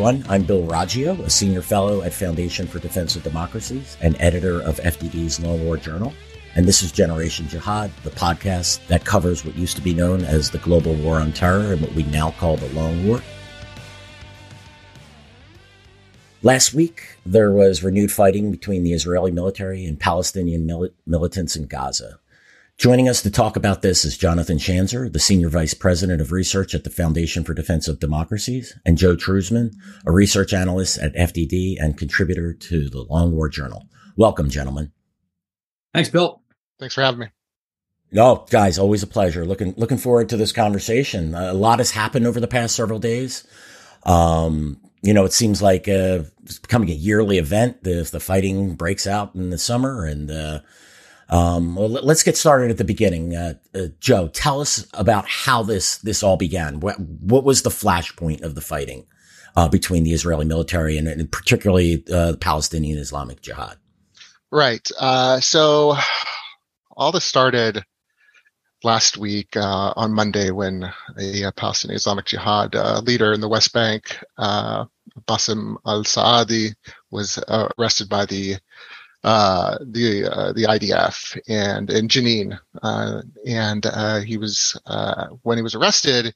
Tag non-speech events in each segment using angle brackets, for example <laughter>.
Everyone. I'm Bill Roggio, a senior fellow at Foundation for Defense of Democracies and editor of FDD's Long War Journal. And this is Generation Jihad, the podcast that covers what used to be known as the global war on terror and what we now call the Long War. Last week, there was renewed fighting between the Israeli military and Palestinian mili- militants in Gaza. Joining us to talk about this is Jonathan Schanzer, the Senior Vice President of Research at the Foundation for Defense of Democracies, and Joe Truzman, a research analyst at FDD and contributor to the Long War Journal. Welcome, gentlemen. Thanks, Bill. Thanks for having me. No, guys, always a pleasure. Looking looking forward to this conversation. A lot has happened over the past several days. Um, you know, it seems like uh, it's becoming a yearly event. The the fighting breaks out in the summer, and uh, um, well, let's get started at the beginning. Uh, uh, Joe, tell us about how this this all began. What, what was the flashpoint of the fighting uh, between the Israeli military and, and particularly uh, the Palestinian Islamic Jihad? Right. Uh, so all this started last week uh, on Monday when a Palestinian Islamic Jihad leader in the West Bank, Bassem al-Saadi, was arrested by the uh, the uh, the IDF and in Jenin, uh, and uh, he was uh, when he was arrested,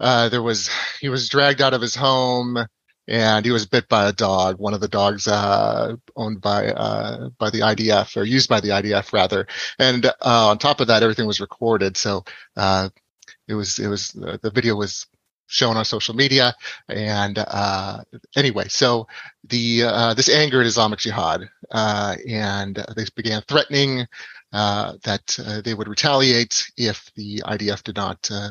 uh, there was he was dragged out of his home and he was bit by a dog, one of the dogs owned by uh by the IDF or used by the IDF rather, and uh on top of that, everything was recorded, so uh it was it was the video was shown on social media. And uh, anyway, so the uh, this angered Islamic Jihad, uh, and they began threatening uh, that uh, they would retaliate if the IDF did not uh,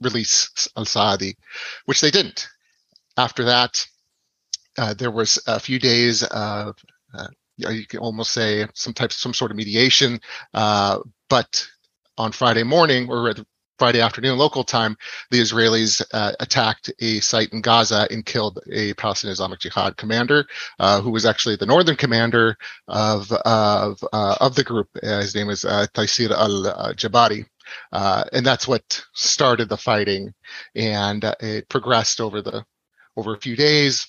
release Al Saadi, which they didn't. After that, there was a few days of you can almost say some type some sort of mediation, but on Friday morning, or Friday afternoon local time, the Israelis uh, attacked a site in Gaza and killed a Palestinian Islamic Jihad commander, uh, who was actually the northern commander of of, uh, of the group. Uh, his name is uh, Taysir al-Jabari. Uh, and that's what started the fighting, and it progressed over the over a few days.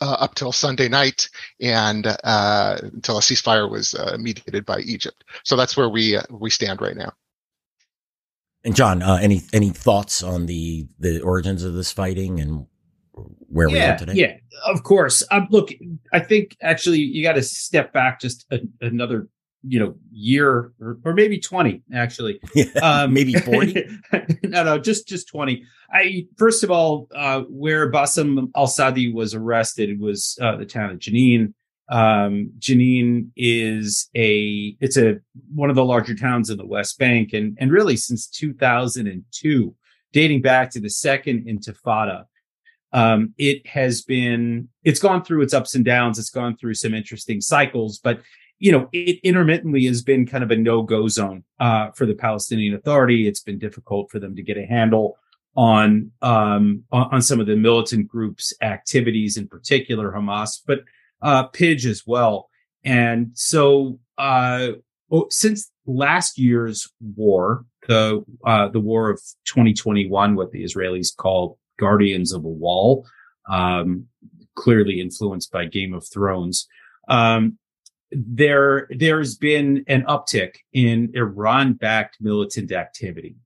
Uh, up till Sunday night and uh, until a ceasefire was uh, mediated by Egypt. So that's where we we stand right now. And John, uh, any any thoughts on the the origins of this fighting and where yeah, we are today? Yeah, of course. Um, look, I think actually you got to step back just a, another you know year or, or maybe 20 actually <laughs> yeah, um, maybe 40 <laughs> no no just just 20 i first of all uh where bassem al-sadi was arrested was uh, the town of jenin um, Jenin is a it's a one of the larger towns in the West Bank, and and really since 2002, dating back to the second Intifada, um, it has been it's gone through its ups and downs. It's gone through some interesting cycles, but you know it intermittently has been kind of a no go zone uh, for the Palestinian Authority. It's been difficult for them to get a handle on um, on, on some of the militant groups' activities, in particular Hamas, but uh, Pidge as well. And so, uh, since last year's war, the uh, the war of 2021, what the Israelis call Guardians of a Wall, um, clearly influenced by Game of Thrones. Um, there, there's been an uptick in Iran-backed militant activity,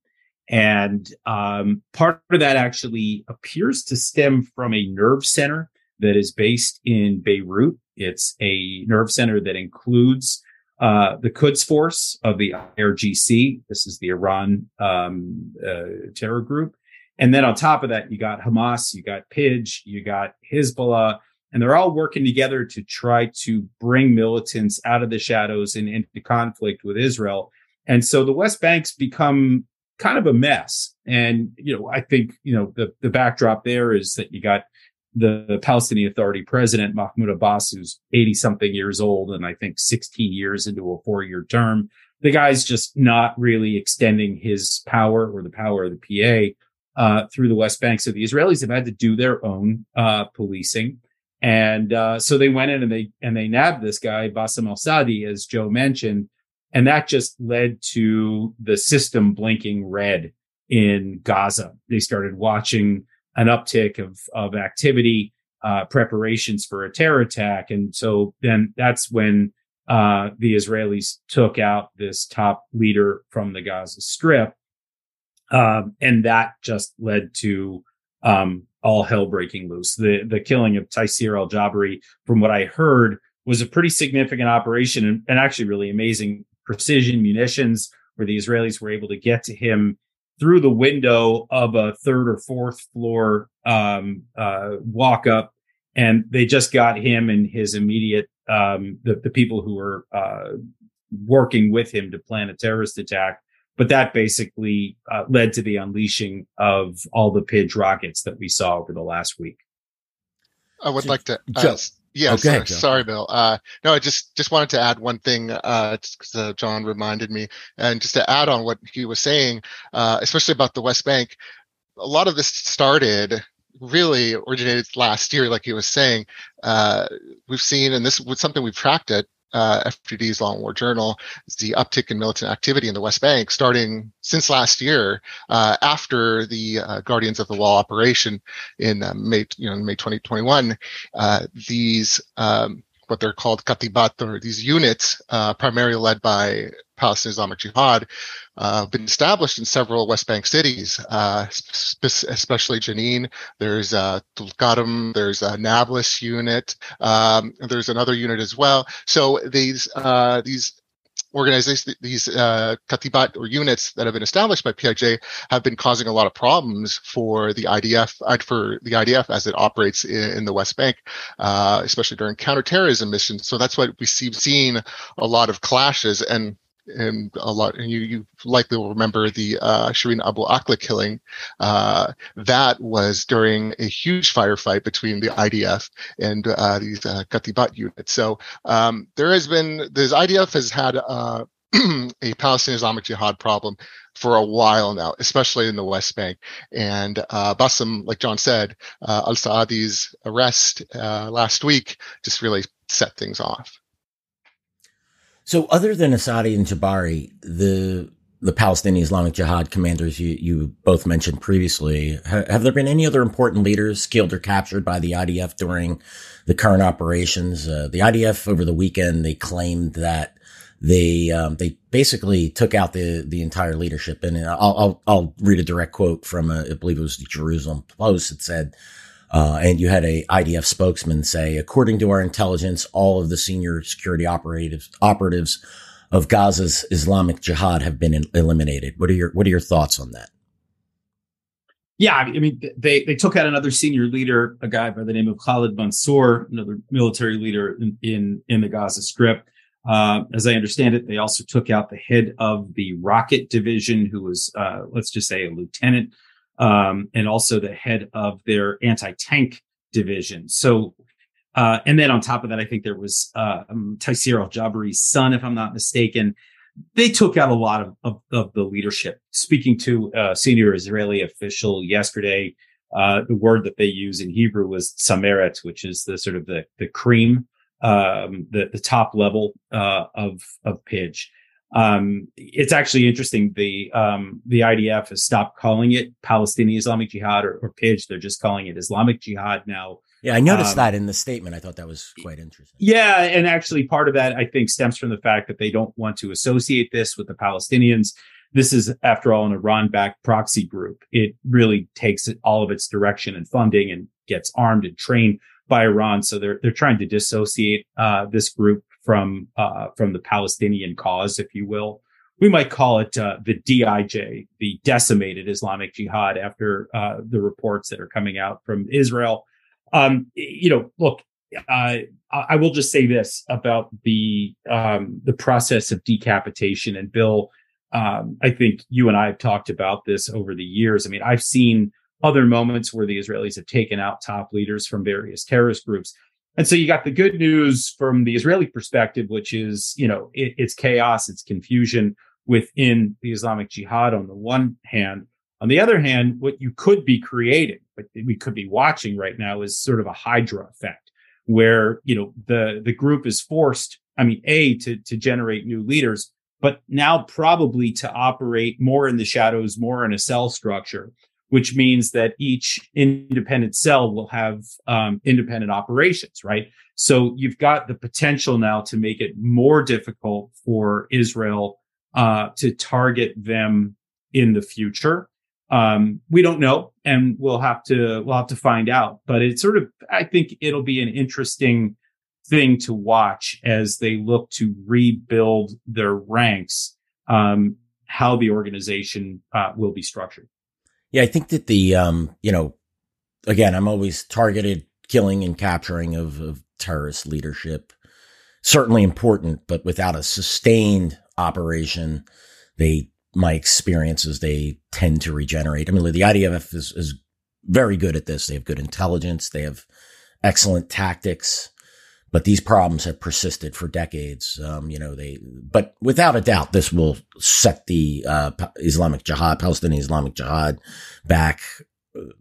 and um, part of that actually appears to stem from a nerve center that is based in Beirut. It's a nerve center that includes uh, the Quds Force of the IRGC. This is the Iran um, uh, terror group. And then on top of that, you got Hamas, you got Pidge, you got Hezbollah, and they're all working together to try to bring militants out of the shadows and into conflict with Israel. And so the West Bank's become kind of a mess. And, you know, I think, you know, the, the backdrop there is that you got the Palestinian Authority president, Mahmoud Abbas, who's 80 something years old and I think 16 years into a four year term. The guy's just not really extending his power or the power of the PA uh, through the West Bank. So the Israelis have had to do their own uh, policing. And uh, so they went in and they and they nabbed this guy, Bassem al Sadi, as Joe mentioned. And that just led to the system blinking red in Gaza. They started watching an uptick of of activity, uh, preparations for a terror attack, and so then that's when uh, the Israelis took out this top leader from the Gaza Strip, um, and that just led to um, all hell breaking loose. The the killing of Taisir al Jabri, from what I heard, was a pretty significant operation and, and actually really amazing precision munitions, where the Israelis were able to get to him through the window of a third or fourth floor um, uh, walk up, and they just got him and his immediate um, the, the people who were uh, working with him to plan a terrorist attack. But that basically uh, led to the unleashing of all the Pidge rockets that we saw over the last week. I would like to. Uh, yeah, okay, sorry, sorry, Bill. Uh, no, I just just wanted to add one thing because uh, uh, John reminded me, and just to add on what he was saying, uh, especially about the West Bank. A lot of this started really originated last year, like he was saying. Uh, we've seen, and this was something we've tracked at uh, Long War Journal, is the uptick in militant activity in the West Bank starting since last year, uh, after the uh, Guardians of the Wall operation in uh, May, you know, May 2021. Uh, these um, what they're called katibat, or these units, uh, primarily led by Palestinian Islamic Jihad, uh, been established in several West Bank cities, uh, sp- especially Jenin. There's uh, Tulkarm, there's a Nablus unit, um, there's another unit as well. So these uh, these organizations, these uh, katibat or units that have been established by PIJ have been causing a lot of problems for the IDF, uh, for the IDF as it operates in, in the West Bank, uh, especially during counterterrorism missions. So that's what we see, seen a lot of clashes and and a lot, and you, you likely will remember the uh, Shireen Abu Akleh killing. Uh, that was during a huge firefight between the IDF and uh, these uh, Katibat units. So um, there has been, this IDF has had uh, <clears throat> a Palestinian Islamic Jihad problem for a while now, especially in the West Bank. And uh, Bassem, like John said, uh, Al Saadi's arrest uh, last week just really set things off. So, other than Asadi and Jabari, the the Palestinian Islamic Jihad commanders you, you both mentioned previously, have there been any other important leaders killed or captured by the IDF during the current operations? Uh, the IDF over the weekend they claimed that they um, they basically took out the the entire leadership, and I'll I'll, I'll read a direct quote from a, I believe it was the Jerusalem Post. It said uh, and you had a IDF spokesman say, according to our intelligence, all of the senior security operatives, operatives of Gaza's Islamic Jihad have been in, eliminated. What are your What are your thoughts on that? Yeah, I mean, they they took out another senior leader, a guy by the name of Khalid Mansour, another military leader in in, in the Gaza Strip. Uh, as I understand it, they also took out the head of the rocket division, who was, uh, let's just say, a lieutenant um, and also the head of their anti-tank division. So, uh, and then on top of that, I think there was uh, um, Taisir al-Jabari's son, if I'm not mistaken. They took out a lot of, of, of the leadership. Speaking to a senior Israeli official yesterday, uh, the word that they use in Hebrew was sameret, which is the sort of the the cream, um, the the top level uh, of of Pidge. Um, it's actually interesting. The um, the IDF has stopped calling it Palestinian Islamic Jihad or, or Pidge. They're just calling it Islamic Jihad now. Yeah, I noticed um, that in the statement. I thought that was quite interesting. Yeah, and actually, part of that I think stems from the fact that they don't want to associate this with the Palestinians. This is, after all, an Iran-backed proxy group. It really takes all of its direction and funding and gets armed and trained by Iran. So they're they're trying to dissociate uh, this group from uh, from the Palestinian cause, if you will. We might call it uh, the DIJ, the decimated Islamic Jihad, after uh, the reports that are coming out from Israel. Um, you know, look, uh, I will just say this about the um, the process of decapitation. And Bill, um, I think you and I have talked about this over the years. I mean, I've seen other moments where the Israelis have taken out top leaders from various terrorist groups. And so you got the good news from the Israeli perspective, which is, you know, it, it's chaos, it's confusion within the Islamic Jihad on the one hand. On the other hand, what you could be creating, what we could be watching right now is sort of a Hydra effect where, you know, the, the group is forced, I mean, A, to, to generate new leaders, but now probably to operate more in the shadows, more in a cell structure which means that each independent cell will have um, independent operations, right? So you've got the potential now to make it more difficult for Israel uh, to target them in the future. Um, we don't know, and we'll have to we'll have to find out. But it's sort of I think it'll be an interesting thing to watch as they look to rebuild their ranks. Um, how the organization uh, will be structured. Yeah, I think that the um, you know, again, I'm always targeted killing and capturing of, of terrorist leadership. Certainly important, but without a sustained operation, they my experiences they tend to regenerate. I mean, the IDF is, is very good at this. They have good intelligence. They have excellent tactics but these problems have persisted for decades. Um, you know, they, but without a doubt, this will set the uh, Islamic Jihad, Palestinian Islamic Jihad, back.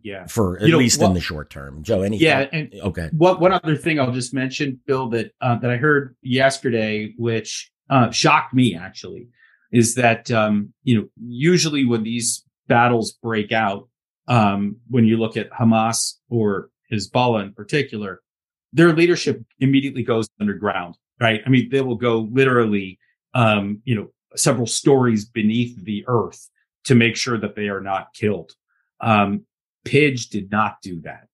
Yeah, for at you least well, in the short term. Joe, any yeah, and okay. What one other thing I'll just mention, Bill, that uh, that I heard yesterday, which uh, shocked me actually, is that um, you know usually when these battles break out, um, when you look at Hamas or Hezbollah in particular, their leadership immediately goes underground, right? I mean, they will go literally, um, you know, several stories beneath the earth to make sure that they are not killed. Um, Pidge did not do that.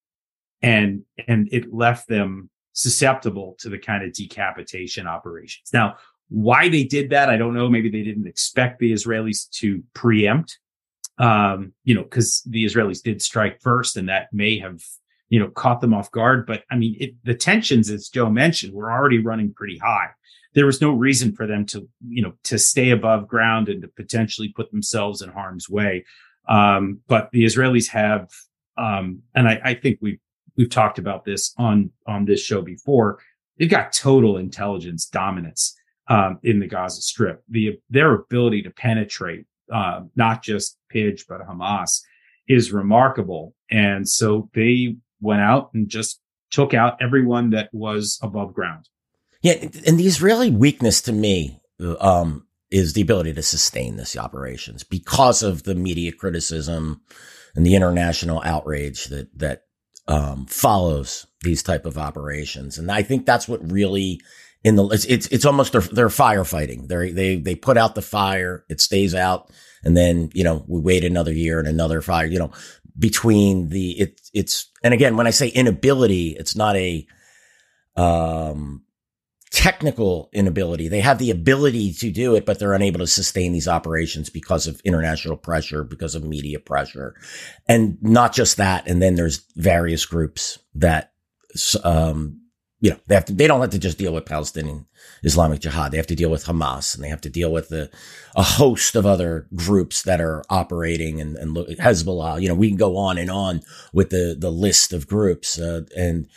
And, and it left them susceptible to the kind of decapitation operations. Now, why they did that, I don't know. Maybe they didn't expect the Israelis to preempt, um, you know, because the Israelis did strike first, and that may have you know, caught them off guard. But I mean, it, the tensions, as Joe mentioned, were already running pretty high. There was no reason for them to, you know, to stay above ground and to potentially put themselves in harm's way. Um, but the Israelis have, um, and I, I think we've we've talked about this on on this show before. They've got total intelligence dominance um, in the Gaza Strip. The their ability to penetrate uh, not just Pidge but Hamas is remarkable, and so they went out and just took out everyone that was above ground. Yeah, and the Israeli weakness to me um, is the ability to sustain this operations because of the media criticism and the international outrage that that um, follows these type of operations. And I think that's what really in the it's it's, it's almost they're, they're firefighting. They they they put out the fire, it stays out, and then you know we wait another year and another fire. You know, between the it it's and again when I say inability, it's not a um technical inability. They have the ability to do it, but they're unable to sustain these operations because of international pressure, because of media pressure. And not just that. And then there's various groups that, um, you know, they have to, they don't have to just deal with Palestinian Islamic Jihad. They have to deal with Hamas and they have to deal with the, a host of other groups that are operating and, and Hezbollah. You know, we can go on and on with the, the list of groups. Uh, and,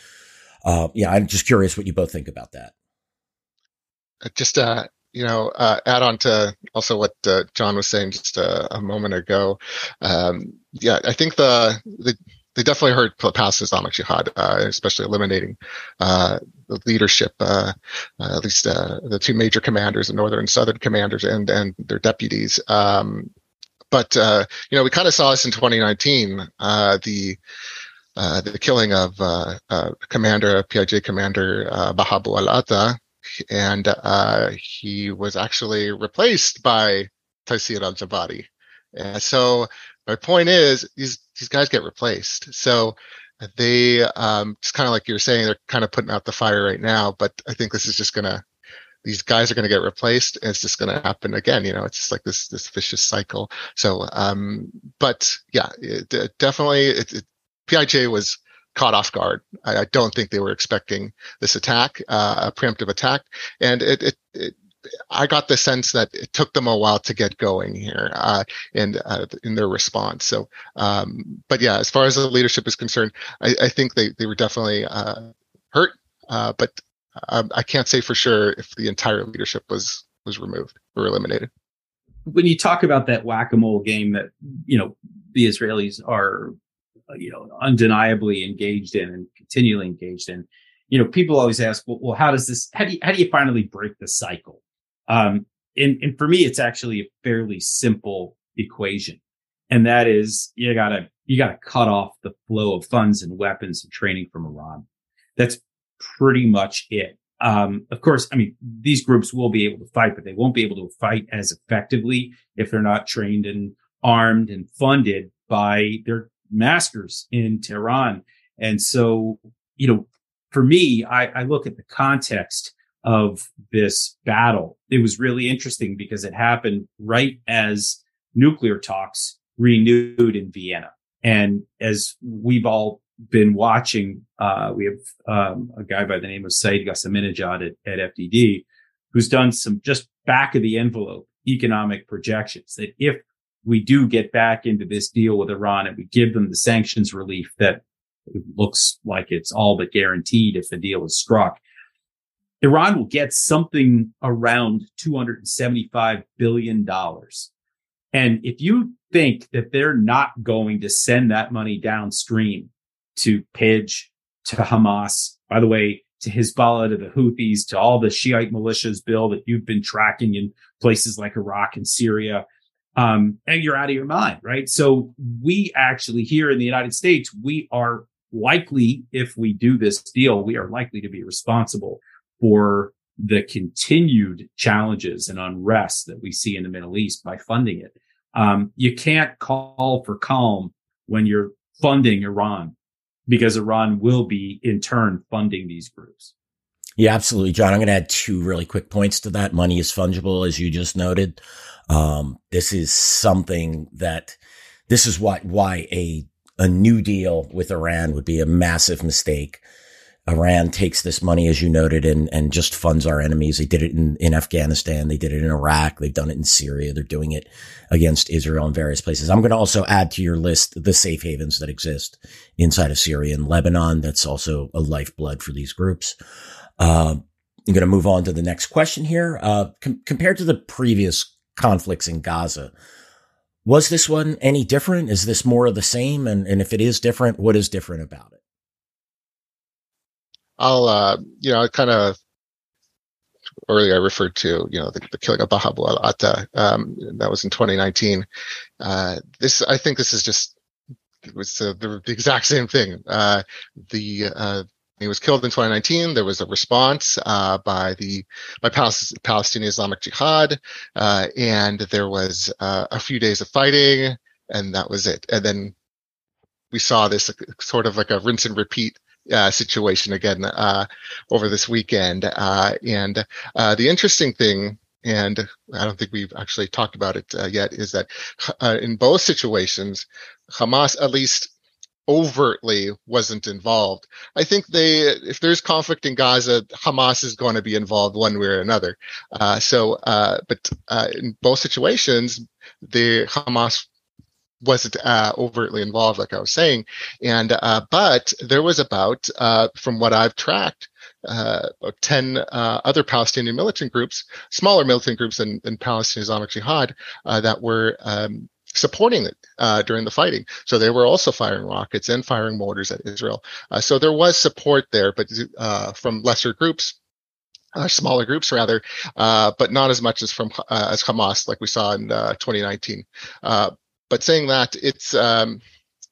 uh, yeah, I'm just curious what you both think about that. Uh, just, uh, you know, uh, add on to also what uh, John was saying just a, a moment ago. Um, yeah, I think the, the, they definitely hurt past Islamic Jihad, uh, especially eliminating uh, the leadership, uh, uh at least uh, the two major commanders, the northern and southern commanders, and and their deputies. Um, but uh, you know, we kind of saw this in 2019. the the killing of uh Commander PIJ Commander uh, Baha Abu Al Ata, and he was actually replaced by Taisir Al Jabari. So my point is these these guys get replaced. So they um, just kind of like you were saying, they're kind of putting out the fire right now. But I think this is just gonna these guys are to get replaced and it's just to happen again you know it's just like this this vicious cycle so um but yeah it definitely it, it, pij was caught off guard I, I, don't think they were expecting this attack uh, a preemptive attack and it, it, it I got the sense that it took them a while to get going here uh, in uh, in their response. So, um, but yeah, as far as the leadership is concerned, I, I think they they were definitely uh, hurt, uh, but um, I can't say for sure if the entire leadership was was removed or eliminated. When you talk about that whack a mole game that you know the Israelis are you know undeniably engaged in and continually engaged in you know, people always ask, well, well, how does this, how do you, how do you finally break the cycle? Um, and, and for me, it's actually a fairly simple equation. And that is you got to you got to cut off the flow of funds and weapons and training from Iran. That's pretty much it. Um, of course, I mean, these groups will be able to fight, but they won't be able to fight as effectively if they're not trained and armed and funded by their masters in Tehran. And so, you know, for me, I, I look at the context of this battle. It was really interesting because it happened right as nuclear talks renewed in Vienna. And as we've all been watching, uh, we have um, a guy by the name of Saeed Ghasseminejad at, at FDD who's done some just back of the envelope economic projections that if we do get back into this deal with Iran and we give them the sanctions relief that looks like it's all but guaranteed if the deal is struck, Iran will get something around $275 billion. And if you think that they're not going to send that money downstream to Pidge, to Hamas, by the way, to Hezbollah, to the Houthis, to all the Shiite militias, Bill, that you've been tracking in places like Iraq and Syria, um, and you're out of your mind, right? So we actually here in the United States, we are likely, if we do this deal, we are likely to be responsible for the continued challenges and unrest that we see in the Middle East by funding it. Um, you can't call for calm when you're funding Iran because Iran will be in turn funding these groups. Yeah, absolutely, John. I'm going to add two really quick points to that. Money is fungible, as you just noted. Um, this is something that this is why why a a new deal with Iran would be a massive mistake. Iran takes this money, as you noted, and, and just funds our enemies. They did it in, in Afghanistan. They did it in Iraq. They've done it in Syria. They're doing it against Israel in various places. I'm going to also add to your list the safe havens that exist inside of Syria and Lebanon. That's also a lifeblood for these groups. Uh, I'm going to move on to the next question here. Uh, com- compared to the previous conflicts in Gaza, was this one any different? Is this more of the same? And, and if it is different, what is different about it? I'll, uh, you know, I kind of earlier I referred to, you know, the, the killing of Bahab al-Atta. Um, that was in 2019. Uh, this, I think this is just, it was uh, the, the, exact same thing. Uh, the, uh, he was killed in 2019. There was a response uh, by the by Palestinian Islamic Jihad, uh, and there was a few days of fighting, and that was it. And then we saw this sort of like a rinse and repeat uh, situation again uh, over this weekend. Uh, and uh, the interesting thing, and I don't think we've actually talked about it uh, yet, is that uh, in both situations, Hamas at least overtly wasn't involved. I think they, if there's conflict in Gaza, Hamas is going to be involved one way or another. Uh, so, uh, but uh, in both situations, the Hamas wasn't uh, overtly involved, like I was saying. And uh, but there was about, uh, from what I've tracked, uh, ten uh, other Palestinian militant groups, smaller militant groups than, than Palestinian Islamic Jihad, uh, that were um, supporting it uh, during the fighting. So they were also firing rockets and firing mortars at Israel. Uh, so there was support there, but uh, from lesser groups. smaller groups, rather, uh but not as much as from as Hamas, like we saw in 2019 but saying that it's um,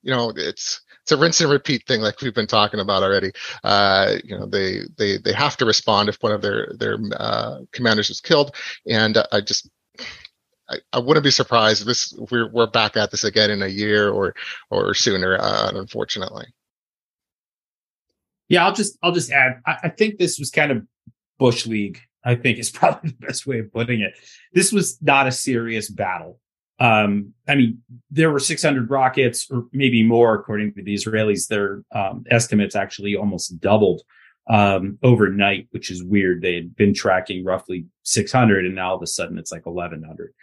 you know it's it's a rinse and repeat thing like we've been talking about already. Uh, you know they they they have to respond if one of their their uh, commanders is killed. And i just I, I, wouldn't be surprised if this we're we're back at this again in a year or or sooner uh, unfortunately. Yeah i'll just i'll just add I, I think this was kind of bush league i think is <laughs> probably the best way of putting it. This was not a serious battle um, I mean, there were 600 rockets, or maybe more, according to the Israelis. Their um, estimates actually almost doubled um, overnight, which is weird. They had been tracking roughly 600, and now all of a sudden it's like 1100.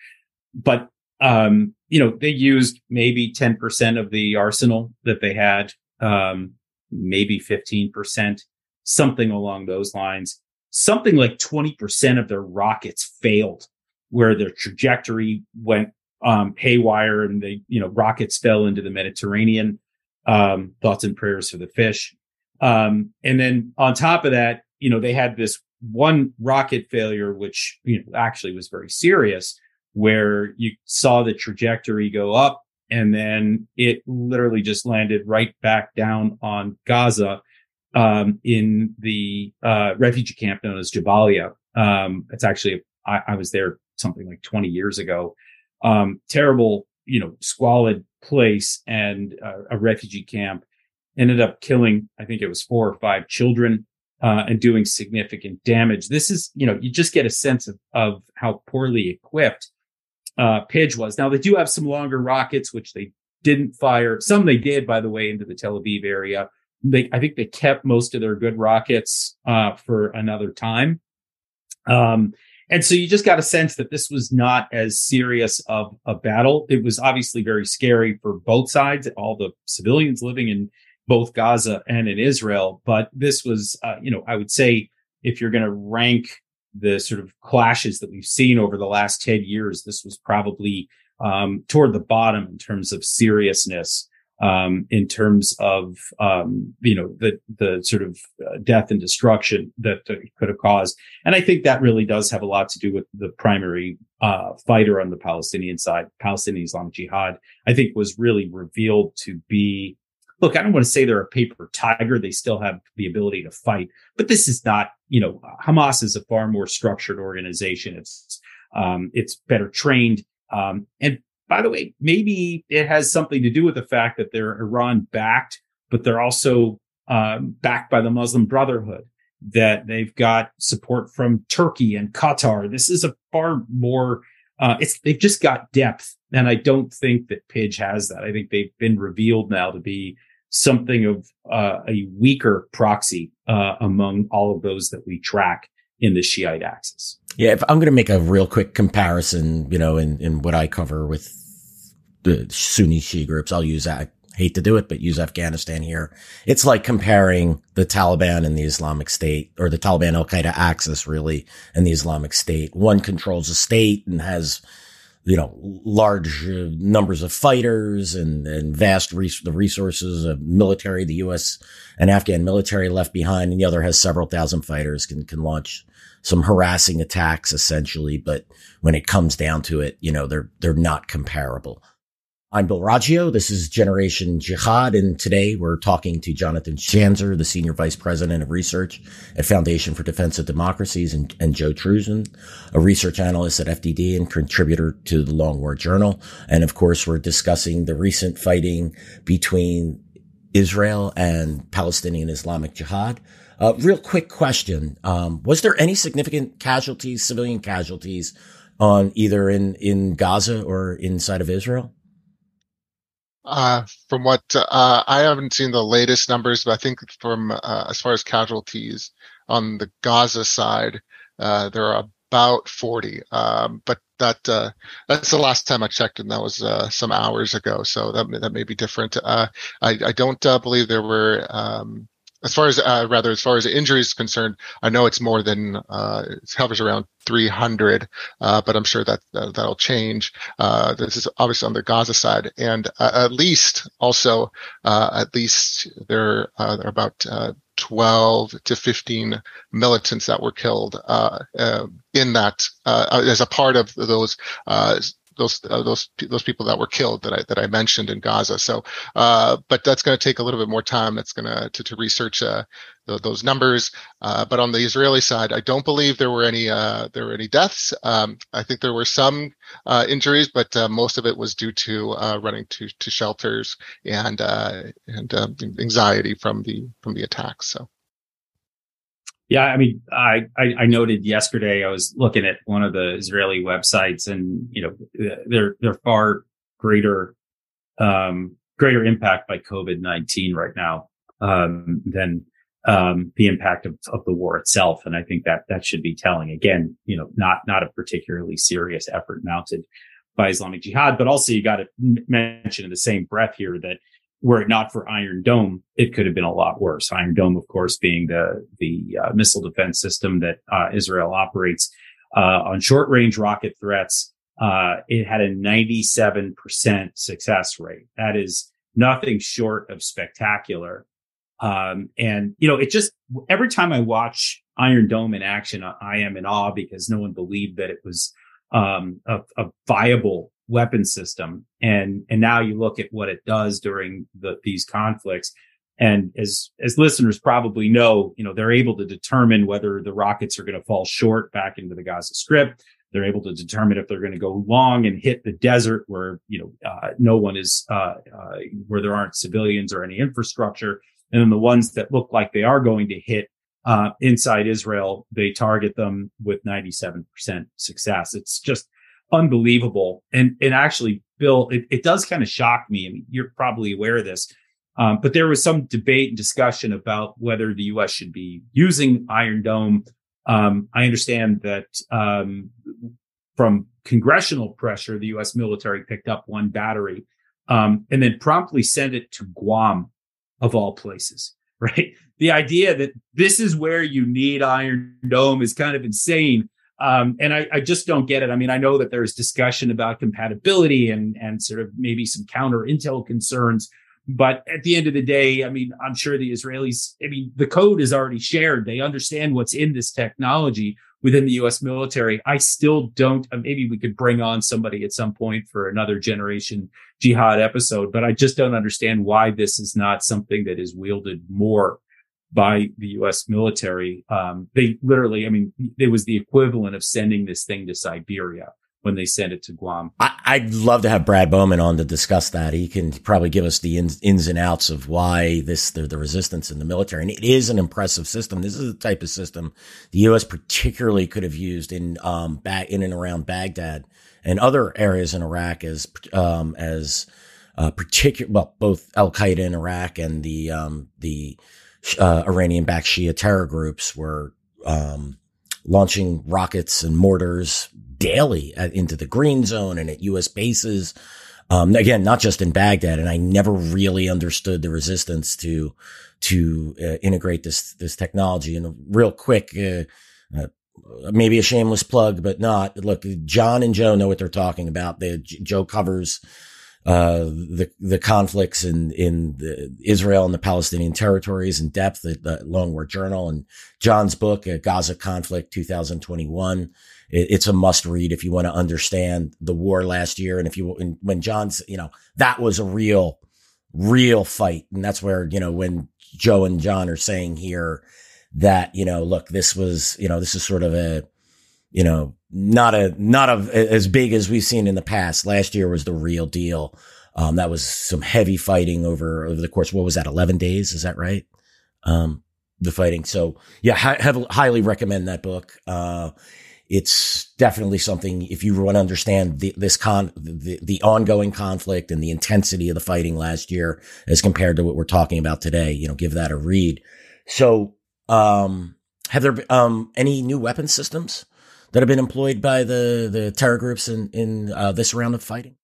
But um, you know, they used maybe 10% of the arsenal that they had, um, maybe 15%, something along those lines. Something like 20% of their rockets failed, where their trajectory went um, haywire and they, you know, rockets fell into the Mediterranean. Um, thoughts and prayers for the fish. Um, and then on top of that, you know, they had this one rocket failure, which, you know, actually was very serious, where you saw the trajectory go up and then it literally just landed right back down on Gaza um, in the uh, refugee camp known as Jabalia. Um, it's actually I, I, was there something like 20 years ago. Um, terrible, you know, squalid place and uh, a refugee camp. Ended up killing, I think it was four or five children uh, and doing significant damage. This is, you know, you just get a sense of, of how poorly equipped uh, Pidge was. Now they do have some longer rockets, which they didn't fire. Some they did, by the way, into the Tel Aviv area. They, I think they kept most of their good rockets uh, for another time. Um, and so you just got a sense that this was not as serious of a battle. It was obviously very scary for both sides, all the civilians living in both Gaza and in Israel. But this was, uh, you know, I would say if you're going to rank the sort of clashes that we've seen over the last 10 years, this was probably um, toward the bottom in terms of seriousness um, in terms of um, you know the the sort of uh, death and destruction that could have caused. And I think that really does have a lot to do with the primary uh, fighter on the Palestinian side, Palestinian Islamic Jihad. I think was really revealed to be. Look, I don't want to say they're a paper tiger. They still have the ability to fight, but this is not, you know, Hamas is a far more structured organization. It's, um, it's better trained. Um, and by the way, maybe it has something to do with the fact that they're Iran backed, but they're also um, backed by the Muslim Brotherhood, that they've got support from Turkey and Qatar. This is a far more, uh, it's, they've just got depth. And I don't think that Pidge has that. I think they've been revealed now to be something of uh, a weaker proxy uh, among all of those that we track in the Shiite axis. Yeah, if I'm going to make a real quick comparison, you know, in, in what I cover with the Sunni Shia groups. I'll use that. I hate to do it, but use Afghanistan here. It's like comparing the Taliban and the Islamic State or the Taliban Al Qaeda axis really and the Islamic State. One controls the state and has, you know, large uh, numbers of fighters and, and vast res- the resources of military, the U.S. and Afghan military left behind. And the other has several thousand fighters can, can launch some harassing attacks essentially. But when it comes down to it, you know, they're, they're not comparable. I'm Bill Roggio. This is Generation Jihad. And today we're talking to Jonathan Schanzer, the Senior Vice President of Research at Foundation for Defense of Democracies, and, and Joe Truzman, a research analyst at FDD and contributor to the Long War Journal. And of course, we're discussing the recent fighting between Israel and Palestinian Islamic Jihad. Uh, real quick question. Um, was there any significant casualties, civilian casualties on either in, in Gaza or inside of Israel? Uh, from what uh, I haven't seen the latest numbers, but I think from uh, as far as casualties on the Gaza side, uh, there are about 40. Um, but that uh, that's the last time I checked, and that was uh, some hours ago. So that that may be different. I I don't believe there were um, as far as uh, rather as far as injuries is concerned, I know it's more than uh, it hovers around 300, uh, but I'm sure that, that will change. Uh, this is obviously on the Gaza side, and uh, at least also uh, at least there, there are about 12 to 15 militants that were killed in that as a part of those those uh, those those people that were killed that I that I mentioned in Gaza. So, uh, but that's going to take a little bit more time. That's going to to research uh, those numbers. Uh, but on the Israeli side, I don't believe there were any uh, there were any deaths. Um, I think there were some uh, injuries, but most of it was due to running to to shelters and and um, anxiety from the from the attacks. So. Yeah, I mean, I, I, I noted yesterday I was looking at one of the Israeli websites, and you know, they're they're far greater um, greater impact by COVID nineteen right now um, than um, the impact of, of the war itself, and I think that that should be telling. Again, you know, not not a particularly serious effort mounted by Islamic Jihad, but also you got to mention in the same breath here that were it not for Iron Dome, it could have been a lot worse. Iron Dome, of course, being the the uh, missile defense system that uh, Israel operates uh, on short range rocket threats. Uh, it had a 97% success rate. That is nothing short of spectacular. Um, and you know, it just every time I watch Iron Dome in action, I am in awe because no one believed that it was um, a, a viable weapon system. And, and now you look at what it does during the, these conflicts. And as, as listeners probably know, you know, they're able to determine whether the rockets are going to fall short back into the Gaza Strip. They're able to determine if they're going to go long and hit the desert where, you know, uh, no one is, uh, uh, where there aren't civilians or any infrastructure. And then the ones that look like they are going to hit uh, inside Israel, they target them with 97% success. It's just unbelievable. And, and actually, Bill, it, it does kind of shock me. I mean, you're probably aware of this. Um, but there was some debate and discussion about whether the U.S. should be using Iron Dome. Um, I understand that um, from congressional pressure, the U.S. military picked up one battery um, and then promptly sent it to Guam, of all places. <laughs> Right? The idea that this is where you need Iron Dome is kind of insane. Um, and I, I, just don't get it. I mean, I know that there's discussion about compatibility and and sort of maybe some counter intel concerns, but at the end of the day, I mean, I'm sure the Israelis. I mean, the code is already shared. They understand what's in this technology within the U.S. military. I still don't. Uh, maybe we could bring on somebody at some point for another generation jihad episode, but I just don't understand why this is not something that is wielded more by the U.S. military. Um, they literally, I mean, it was the equivalent of sending this thing to Siberia when they sent it to Guam. I, would love to have Brad Bowman on to discuss that. He can probably give us the ins, ins and outs of why this the, the, resistance in the military. And it is an impressive system. This is the type of system the U.S. particularly could have used in um back in and around Baghdad and other areas in Iraq as um as uh, particular well both Al Qaeda in Iraq and the um the uh, Iranian backed Shia terror groups were um launching rockets and mortars daily at, into the green zone and at U.S. bases. Um, again, not just in Baghdad. And I never really understood the resistance to, to uh, integrate this, this technology. And real quick, uh, uh, maybe a shameless plug, but not. Look, John and Joe know what they're talking about. The, Joe covers uh, the the conflicts in in the Israel and the Palestinian territories in depth. The, the Long War Journal and John's book, Gaza Conflict 2021. It, it's a must read if you want to understand the war last year. And if you and when John's, you know, that was a real, real fight, and that's where you know when Joe and John are saying here that you know, look, this was you know, this is sort of a you know not a not a, as big as we've seen in the past. Last year was the real deal. Um, that was some heavy fighting over over the course. What was that? Eleven days? Is that right? Um, the fighting. So yeah, ha- highly recommend that book. Uh, it's definitely something if you want to understand the, this con the, the ongoing conflict and the intensity of the fighting last year as compared to what we're talking about today. You know, give that a read. So, um, have there um, any new weapon systems? That have been employed by the the terror groups in in uh, this round of fighting?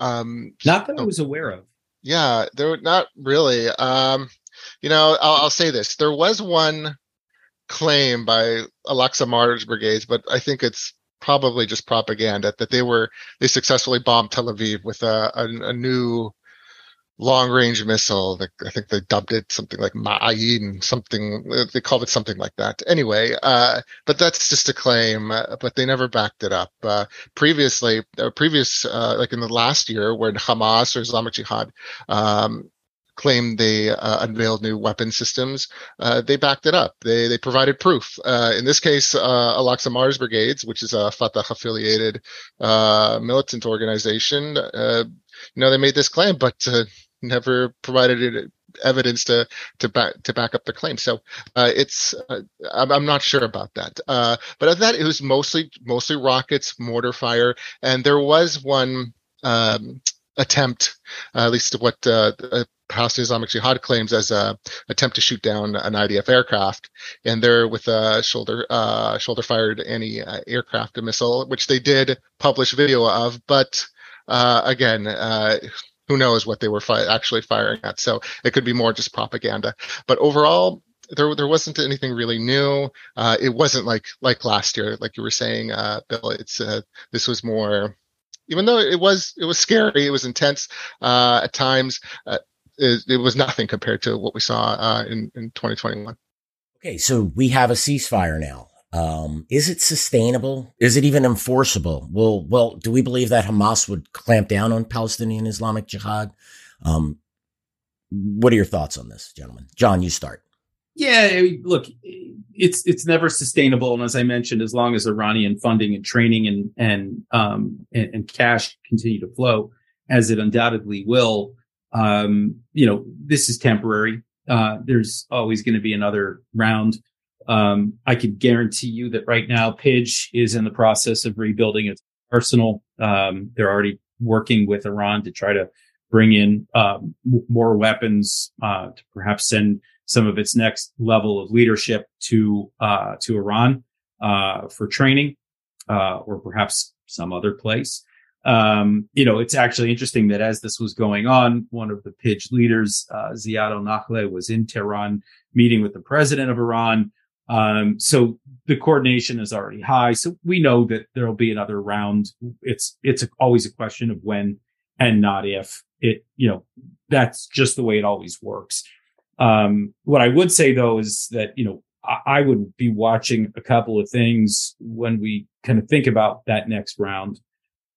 Um, not that I was aware of. Yeah, there were not really. Um, you know, I'll, I'll say this: there was one claim by Al-Aqsa Martyrs Brigades, but I think it's probably just propaganda that they were they successfully bombed Tel Aviv with a, a, a new long range missile. I think they dubbed it something like Ma'ayin, something they called it something like that. Anyway, uh, but that's just a claim, uh, but they never backed it up. Uh, previously, uh, previous, uh, like in the last year, when Hamas or Islamic Jihad um, claimed they uh, unveiled new weapon systems, uh, they backed it up. They they provided proof. Uh, in this case, uh, Al-Aqsa Martyrs Brigades, which is a Fatah affiliated militant organization, you know, they made this claim, but uh, never provided evidence to to back to back up the claim. So uh, it's uh, I'm, I'm, not sure about that. Uh, but of that, it was mostly mostly rockets, mortar fire, and there was one um, attempt, at least what uh, Palestinian Islamic Jihad claims as a attempt to shoot down an IDF aircraft, and they're with a shoulder uh, shoulder fired anti aircraft missile, which they did publish video of, but uh, again, uh, who knows what they were fi- actually firing at? So it could be more just propaganda. But overall, there there wasn't anything really new. Uh, it wasn't like like last year, like you were saying, uh, Bill. It's uh, this was more, even though it was it was scary, it was intense uh, at times. Uh, it, it, was nothing compared to what we saw uh, in in 2021. Okay, so we have a ceasefire now. Um, is it sustainable? Is it even enforceable? Well, well, do we believe that Hamas would clamp down on Palestinian Islamic Jihad? Um, what are your thoughts on this, gentlemen? John, you start. Yeah, I mean, look, it's it's never sustainable, and as I mentioned, as long as Iranian funding and training and and um and, and cash continue to flow, as it undoubtedly will, um, you know, this is temporary. Uh, there's always going to be another round. Um, I can guarantee you that right now, Pidge is in the process of rebuilding its arsenal. Um, they're already working with Iran to try to bring in um, more weapons uh, to perhaps send some of its next level of leadership to uh, to Iran uh, for training, uh, or perhaps some other place. Um, you know, it's actually interesting that as this was going on, one of the Pidge leaders, uh, Ziad al-Nakhleh, was in Tehran meeting with the president of Iran. Um, so the coordination is already high. So we know that there'll be another round. It's it's always a question of when and not if. It you know that's just the way it always works. Um, what I would say though is that, you know, I, I would be watching a couple of things when we kind of think about that next round.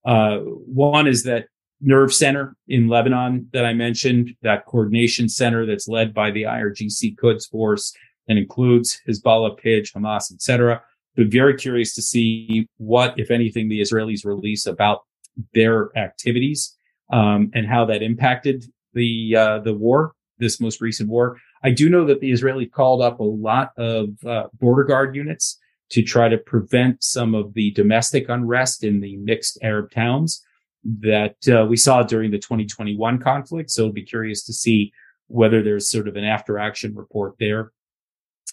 Uh, one is that nerve center in Lebanon that I mentioned, that coordination center that's led by the IRGC Quds force and includes Hezbollah, Pidge, Hamas, etc. But very curious to see what, if anything, the Israelis release about their activities um, and how that impacted the uh, the war this most recent war. I do know that the Israelis called up a lot of uh, border guard units to try to prevent some of the domestic unrest in the mixed Arab towns that uh, we saw during the 2021 conflict. So I'll be curious to see whether there's sort of an after action report there.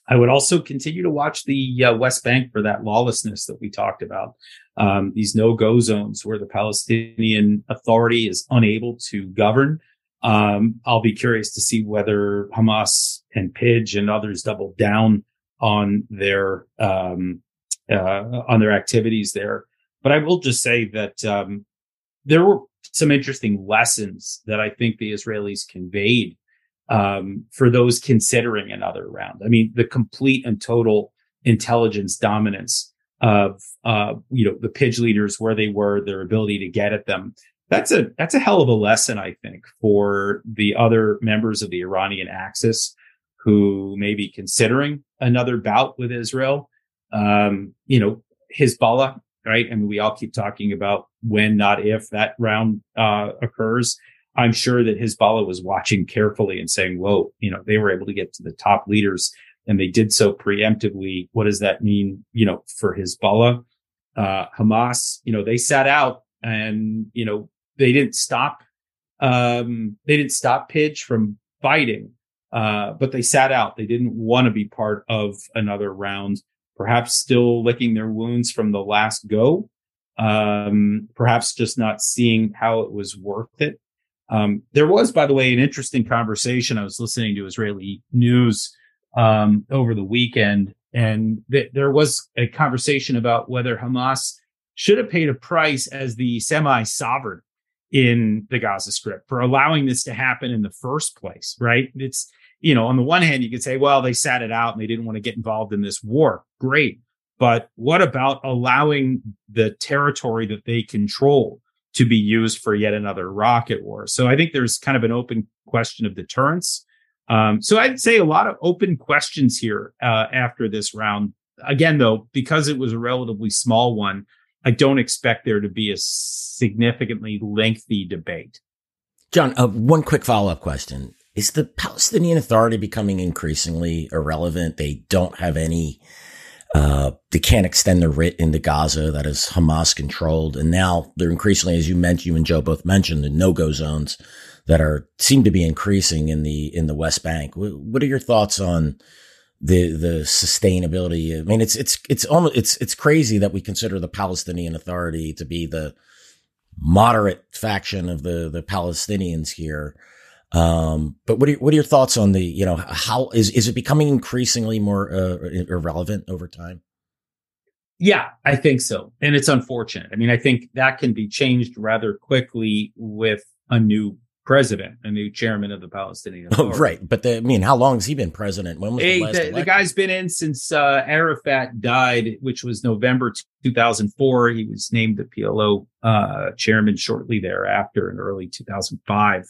I would also continue to watch the uh, West Bank for that lawlessness that we talked about. Um, these no go zones where the Palestinian Authority is unable to govern um, I'll be curious to see whether Hamas and Pidge and others double down on their um, uh, on their activities there. But I will just say that um, there were some interesting lessons that I think the Israelis conveyed um, for those considering another round. I mean, the complete and total intelligence dominance of uh, you know the Pidge leaders, where they were, their ability to get at them, that's a that's a hell of a lesson, I think, for the other members of the Iranian axis who may be considering another bout with Israel. Um, you know, Hezbollah, right? I mean, we all keep talking about when, not if, that round uh, occurs. I'm sure that Hezbollah was watching carefully and saying, "Whoa, you know, they were able to get to the top leaders, and they did so preemptively. What does that mean, you know, for Hezbollah?" Uh, Hamas, you know, they sat out and, you know, they didn't stop um, they didn't stop Pidge from fighting, uh, but they sat out. They didn't want to be part of another round. Perhaps still licking their wounds from the last go. Um, perhaps just not seeing how it was worth it. Um, there was, by the way, an interesting conversation. I was listening to Israeli news um, over the weekend, and th- there was a conversation about whether Hamas should have paid a price as the semi-sovereign in the Gaza Strip for allowing this to happen in the first place, right? It's, you know, on the one hand, you could say, well, they sat it out and they didn't want to get involved in this war. Great. But what about allowing the territory that they control to be used for yet another rocket war? So I think there's kind of an open question of deterrence. Um, so I'd say a lot of open questions here uh, after this round. Again, though, because it was a relatively small one, I don't expect there to be a significantly lengthy debate. John, uh, one quick follow up question. Is the Palestinian Authority becoming increasingly irrelevant? They don't have any, uh, they can't extend the writ into Gaza that is Hamas controlled. And now they're increasingly, as you mentioned, you and Joe both mentioned, the no go zones that are, seem to be increasing in the, in the West Bank. What are your thoughts on the the sustainability. I mean, it's it's it's almost it's it's crazy that we consider the Palestinian Authority to be the moderate faction of the the Palestinians here. Um, but what are what are your thoughts on the you know how is is it becoming increasingly more uh, irrelevant over time? Yeah, I think so, and it's unfortunate. I mean, I think that can be changed rather quickly with a new president, a new chairman of the Palestinian. <laughs> Oh, right. But the, I mean, how long has he been president? When was hey, the last the, the, guy's been in since uh, Arafat died, which was November 2004. He was named the PLO uh, chairman shortly thereafter in early 2005.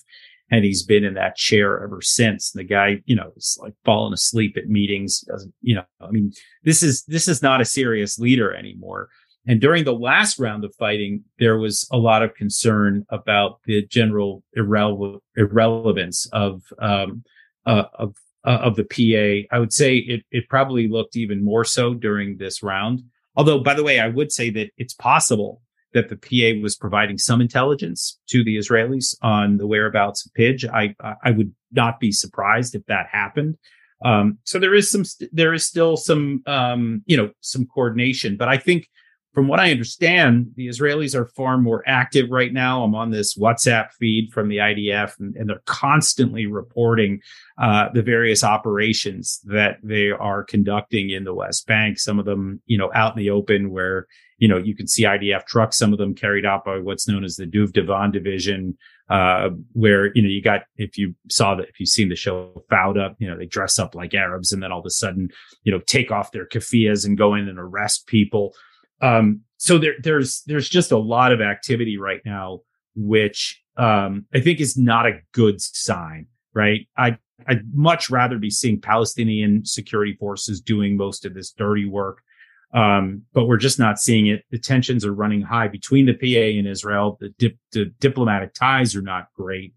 And he's been in that chair ever since. And the guy, you know, is like falling asleep at meetings. Doesn't, you know, I mean, this is, this is not a serious leader anymore. And during the last round of fighting, there was a lot of concern about the general irrele- irrelevance of um, uh, of uh, of the PA. I would say it it probably looked even more so during this round. Although, by the way, I would say that it's possible that the PA was providing some intelligence to the Israelis on the whereabouts of Pidge. I I would not be surprised if that happened. Um, so there is some, there is still some, um, you know, some coordination, but I think from what I understand, the Israelis are far more active right now. I'm on this WhatsApp feed from the IDF, and, and they're constantly reporting uh, the various operations that they are conducting in the West Bank. Some of them, you know, out in the open where you know you can see IDF trucks. Some of them carried out by what's known as the Duvdevan division, uh, where you know you got if you saw that if you've seen the show Fauda, you know they dress up like Arabs and then all of a sudden you know take off their keffiyehs and go in and arrest people. Um, so there, there's there's just a lot of activity right now, which um, I think is not a good sign, right? I I'd much rather be seeing Palestinian security forces doing most of this dirty work. Um, but we're just not seeing it. The tensions are running high between the PA and Israel. The, dip, the diplomatic ties are not great.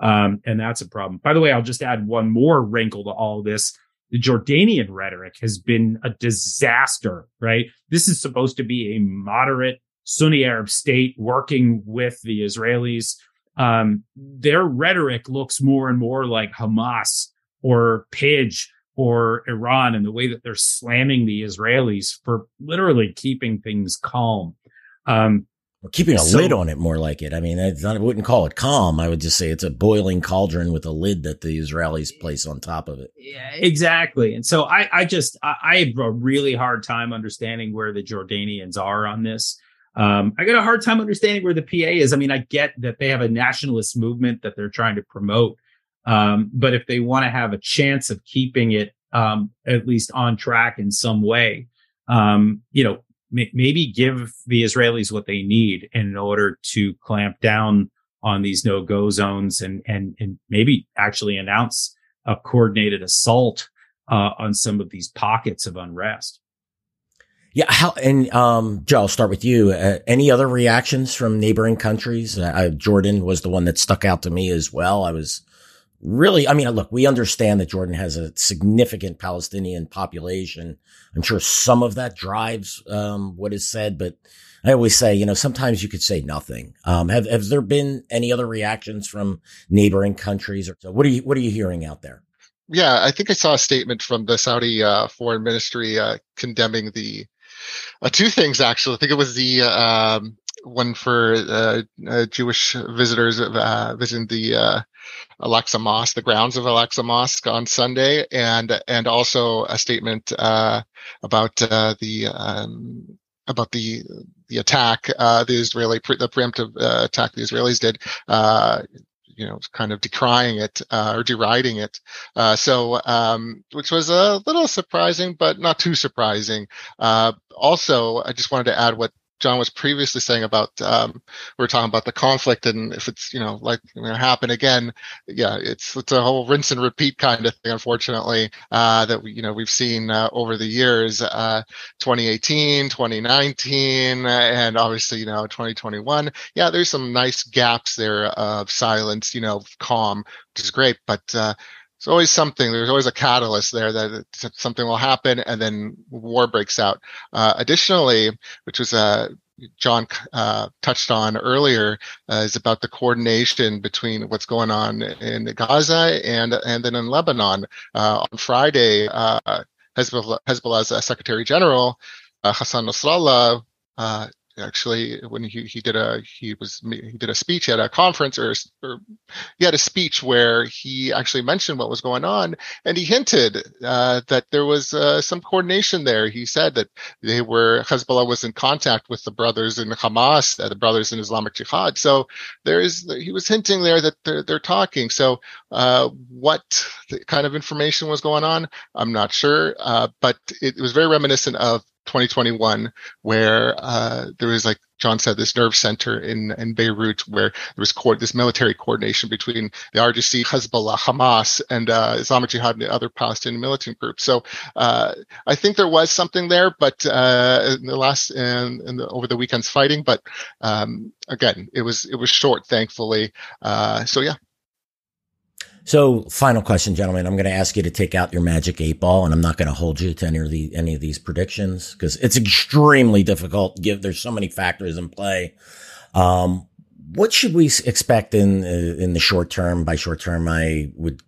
Um, and that's a problem. By the way, I'll just add one more wrinkle to all this the Jordanian rhetoric has been a disaster, right? This is supposed to be a moderate Sunni Arab state working with the Israelis. Um, their rhetoric looks more and more like Hamas or Pidge or Iran and the way that they're slamming the Israelis for literally keeping things calm. Um, we're keeping a so, lid on it more like it. I mean, not, I wouldn't call it calm. I would just say it's a boiling cauldron with a lid that the Israelis place on top of it. Yeah, exactly. And so I, I just, I, I have a really hard time understanding where the Jordanians are on this. Um, I got a hard time understanding where the PA is. I mean, I get that they have a nationalist movement that they're trying to promote. Um, but if they want to have a chance of keeping it um, at least on track in some way, um, you know, maybe give the Israelis what they need in order to clamp down on these no go zones and, and, and maybe actually announce a coordinated assault uh, on some of these pockets of unrest. Yeah. How, and, um, Joe, I'll start with you. Uh, any other reactions from neighboring countries? Uh, Jordan was the one that stuck out to me as well. I was really, I mean, look, we understand that Jordan has a significant Palestinian population. I'm sure some of that drives um, what is said, but I always say, you know, sometimes you could say nothing. Um, have have there been any other reactions from neighboring countries, or so? What are you What are you hearing out there? Yeah, I think I saw a statement from the Saudi uh, Foreign Ministry uh, condemning the uh, two things. Actually, I think it was the um, one for uh, uh, Jewish visitors uh, visiting the uh, Al-Aqsa Mosque, the grounds of Al-Aqsa Mosque on Sunday, and and also a statement uh, about uh, the um, about the the attack, uh, the Israeli the preemptive attack the Israelis did. Uh, you know, kind of decrying it or deriding it. so, um, which was a little surprising, but not too surprising. also, I just wanted to add what John was previously saying about um, we are talking about the conflict and if it's you know like to happen again, yeah, it's it's a whole rinse and repeat kind of thing. Unfortunately, uh, that we you know we've seen uh, over the years, uh, 2018, 2019, and obviously you know 2021. Yeah, there's some nice gaps there of silence, you know, calm, which is great, but uh, there's always something. There's always a catalyst there that something will happen, and then war breaks out. Uh, additionally, which was uh, John uh, touched on earlier, uh, is about the coordination between what's going on in Gaza and and then in Lebanon. Uh, on Friday, uh, Hezbollah, Hezbollah's Secretary General Hassan Nasrallah actually when he, he did a he was he did a speech at a conference or, or he had a speech where he actually mentioned what was going on and he hinted uh, that there was uh, some coordination there. He said that they were Hezbollah was in contact with the brothers in Hamas, uh, the brothers in Islamic Jihad. So there is he was hinting there that they're, they're talking. So uh, what kind of information was going on, I'm not sure, uh, but it was very reminiscent of 2021 where uh, there was like John said this nerve center in in Beirut where there was co- this military coordination between the RGC, Hezbollah, Hamas, and uh, Islamic Jihad and the other Palestinian militant groups. So uh, I think there was something there, but uh, in the last in, in the, over the weekend's fighting, but um, again, it was it was short, thankfully. Uh, so yeah, so, final question, gentlemen. I'm going to ask you to take out your magic eight ball, and I'm not going to hold you to any of, the, any of these predictions because it's extremely difficult. Give there's so many factors in play. Um, what should we expect in uh, in the short term? By short term, I would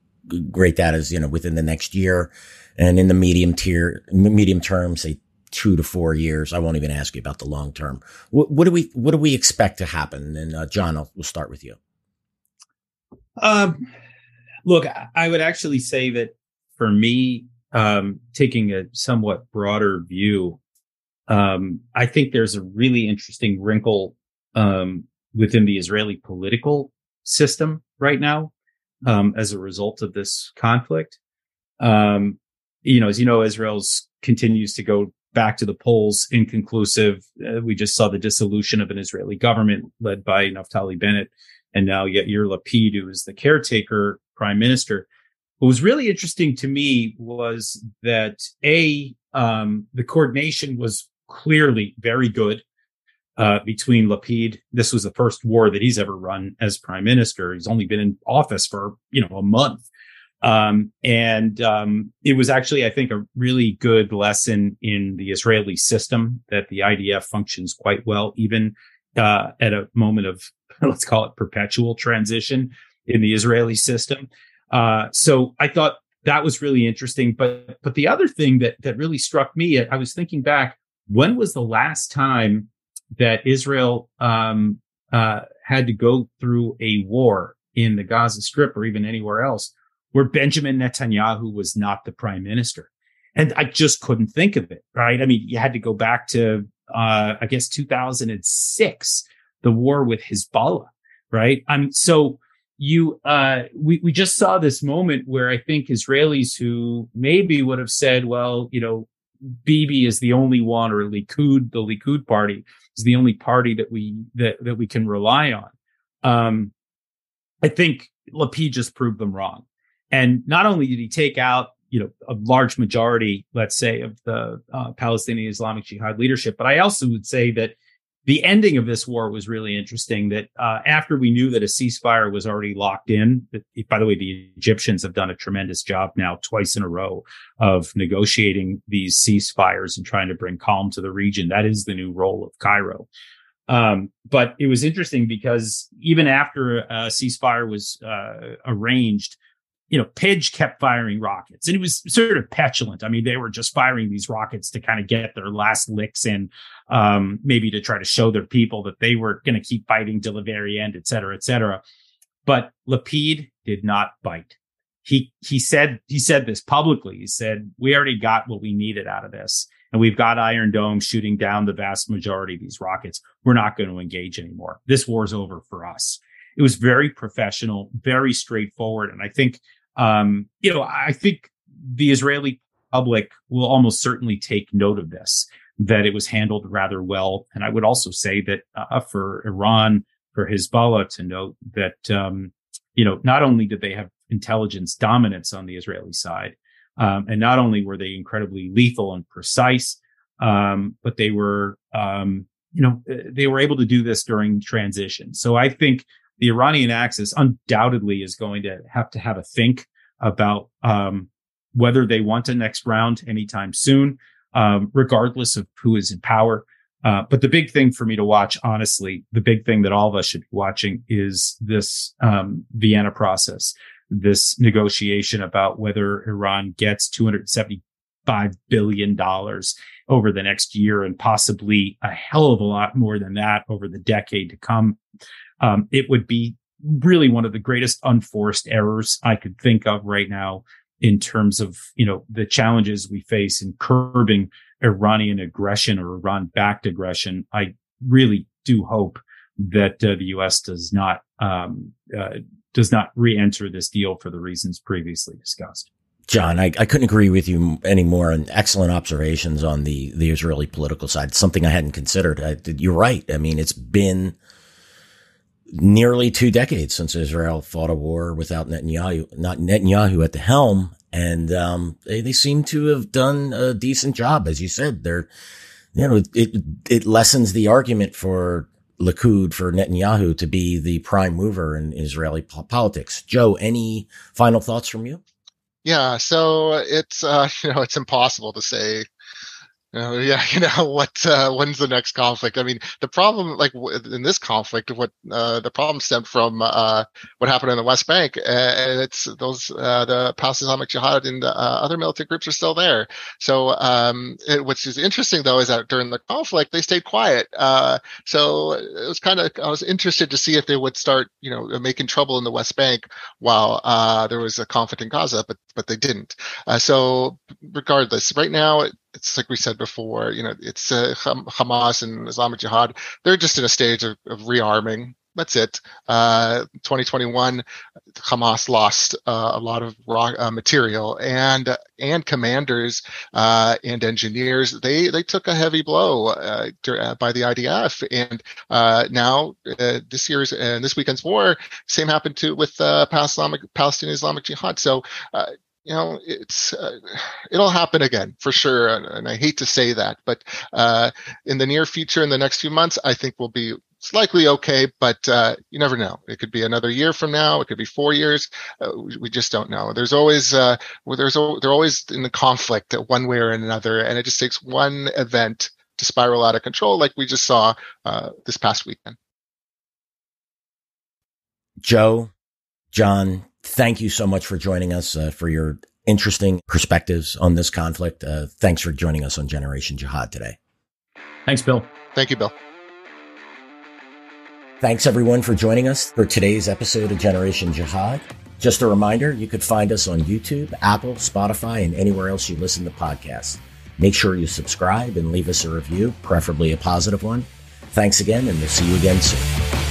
rate that as you know within the next year, and in the medium tier, medium term, say two to four years. I won't even ask you about the long term. What, what do we what do we expect to happen? And uh, John, I'll, we'll start with you. Um Look, I would actually say that for me, um, taking a somewhat broader view, um, I think there's a really interesting wrinkle um, within the Israeli political system right now um, as a result of this conflict. Um, you know, as you know, Israel's continues to go back to the polls inconclusive. Uh, we just saw the dissolution of an Israeli government led by Naftali Bennett and now Yair Lapid, who is the caretaker prime minister. What was really interesting to me was that a um, the coordination was clearly very good uh, between Lapid. This was the first war that he's ever run as prime minister. He's only been in office for you know a month, um, and um, it was actually, I think, a really good lesson in the Israeli system that the IDF functions quite well, even uh, at a moment of <laughs> let's call it perpetual transition in the Israeli system. Uh, so I thought that was really interesting. But but the other thing that that really struck me, I was thinking back, when was the last time that Israel um, uh, had to go through a war in the Gaza Strip or even anywhere else where Benjamin Netanyahu was not the prime minister? And I just couldn't think of it. Right? I mean, you had to go back to uh, I guess 2006, the war with Hezbollah. Right? I'm so you uh, we we just saw this moment where I think Israelis who maybe would have said, well, you know, Bibi is the only one, or Likud, the Likud party is the only party that we that that we can rely on. Um, I think Lapid just proved them wrong, and not only did he take out you know a large majority, let's say, of the uh, Palestinian Islamic Jihad leadership, but I also would say that the ending of this war was really interesting that uh, after we knew that a ceasefire was already locked in by the way the egyptians have done a tremendous job now twice in a row of negotiating these ceasefires and trying to bring calm to the region. That is the new role of cairo. Um, but it was interesting because even after a ceasefire was uh, arranged you know, Pidge kept firing rockets and he was sort of petulant. I mean, they were just firing these rockets to kind of get their last licks in, um, maybe to try to show their people that they were going to keep fighting till the very end, et cetera, et cetera. But Lapid did not bite. He, he said, he said this publicly. He said, we already got what we needed out of this. And we've got Iron Dome shooting down the vast majority of these rockets. We're not going to engage anymore. This war's over for us. It was very professional, very straightforward. And I think um, you know, I think the Israeli public will almost certainly take note of this, that it was handled rather well. And I would also say that uh, for Iran, for Hezbollah to note that, um, you know, not only did they have intelligence dominance on the Israeli side, um, and not only were they incredibly lethal and precise, um, but they were, um, you know, they were able to do this during transition. So I think the Iranian axis undoubtedly is going to have to have a think about um, whether they want a next round anytime soon, um, regardless of who is in power. Uh, but the big thing for me to watch, honestly, the big thing that all of us should be watching is this um, Vienna process, this negotiation about whether Iran gets 275 billion dollars over the next year and possibly a hell of a lot more than that over the decade to come. Um, it would be really one of the greatest unforced errors I could think of right now in terms of, you know, the challenges we face in curbing Iranian aggression or Iran backed aggression. I really do hope that uh, the U.S. does not, um, uh, does not re-enter this deal for the reasons previously discussed. John, I, I couldn't agree with you anymore. And excellent observations on the the Israeli political side. Something I hadn't considered. I, you're right. I mean, it's been nearly two decades since Israel fought a war without Netanyahu, not Netanyahu at the helm, and um, they they seem to have done a decent job, as you said. They're, you know, it it lessens the argument for Likud for Netanyahu to be the prime mover in Israeli politics. Joe, any final thoughts from you? Yeah, so it's uh, <laughs> you know it's impossible to say uh, yeah, <laughs> you know what? Uh, when's the next conflict? I mean, the problem, like in this conflict, what uh, the problem stemmed from uh, what happened in the West Bank, and it's those uh, the Palestinian Jihad and uh, other militant groups are still there. So, um, it, which is interesting though is that during the conflict they stayed quiet. so it was kind of I was interested to see if they would start, you know, making trouble in the West Bank while there was a conflict in Gaza, but but they didn't. so regardless, right now it's like we said before, you know, it's uh, Hamas and Islamic Jihad. They're just in a stage of, of rearming. That's it. Uh, 2021, Hamas lost uh, a lot of raw uh, material and and commanders uh, and engineers. They they took a heavy blow uh, by the IDF, and now this year's and this weekend's war, same happened to with Palestinian Palestinian Islamic Jihad. So you know, it's uh, it'll happen again for sure. And, and, I hate to say that, but uh, in the near future, in the next few months, I think we'll be it's likely okay, but uh, you never know. It could be another year from now. It could be four years. Uh, we, we, just don't know. There's always uh, well, there's they're always in the conflict one way or another, and it just takes one event to spiral out of control, like we just saw uh, this past weekend. Joe, John, thank you so much for joining us uh, for your interesting perspectives on this conflict. Uh, thanks for joining us on Generation Jihad today. Thanks, Bill. Thank you, Bill. Thanks everyone for joining us for today's episode of Generation Jihad. Just a reminder, you could find us on YouTube, Apple, Spotify, and anywhere else you listen to podcasts. Make sure you subscribe and leave us a review, preferably a positive one. Thanks again, and we'll see you again soon.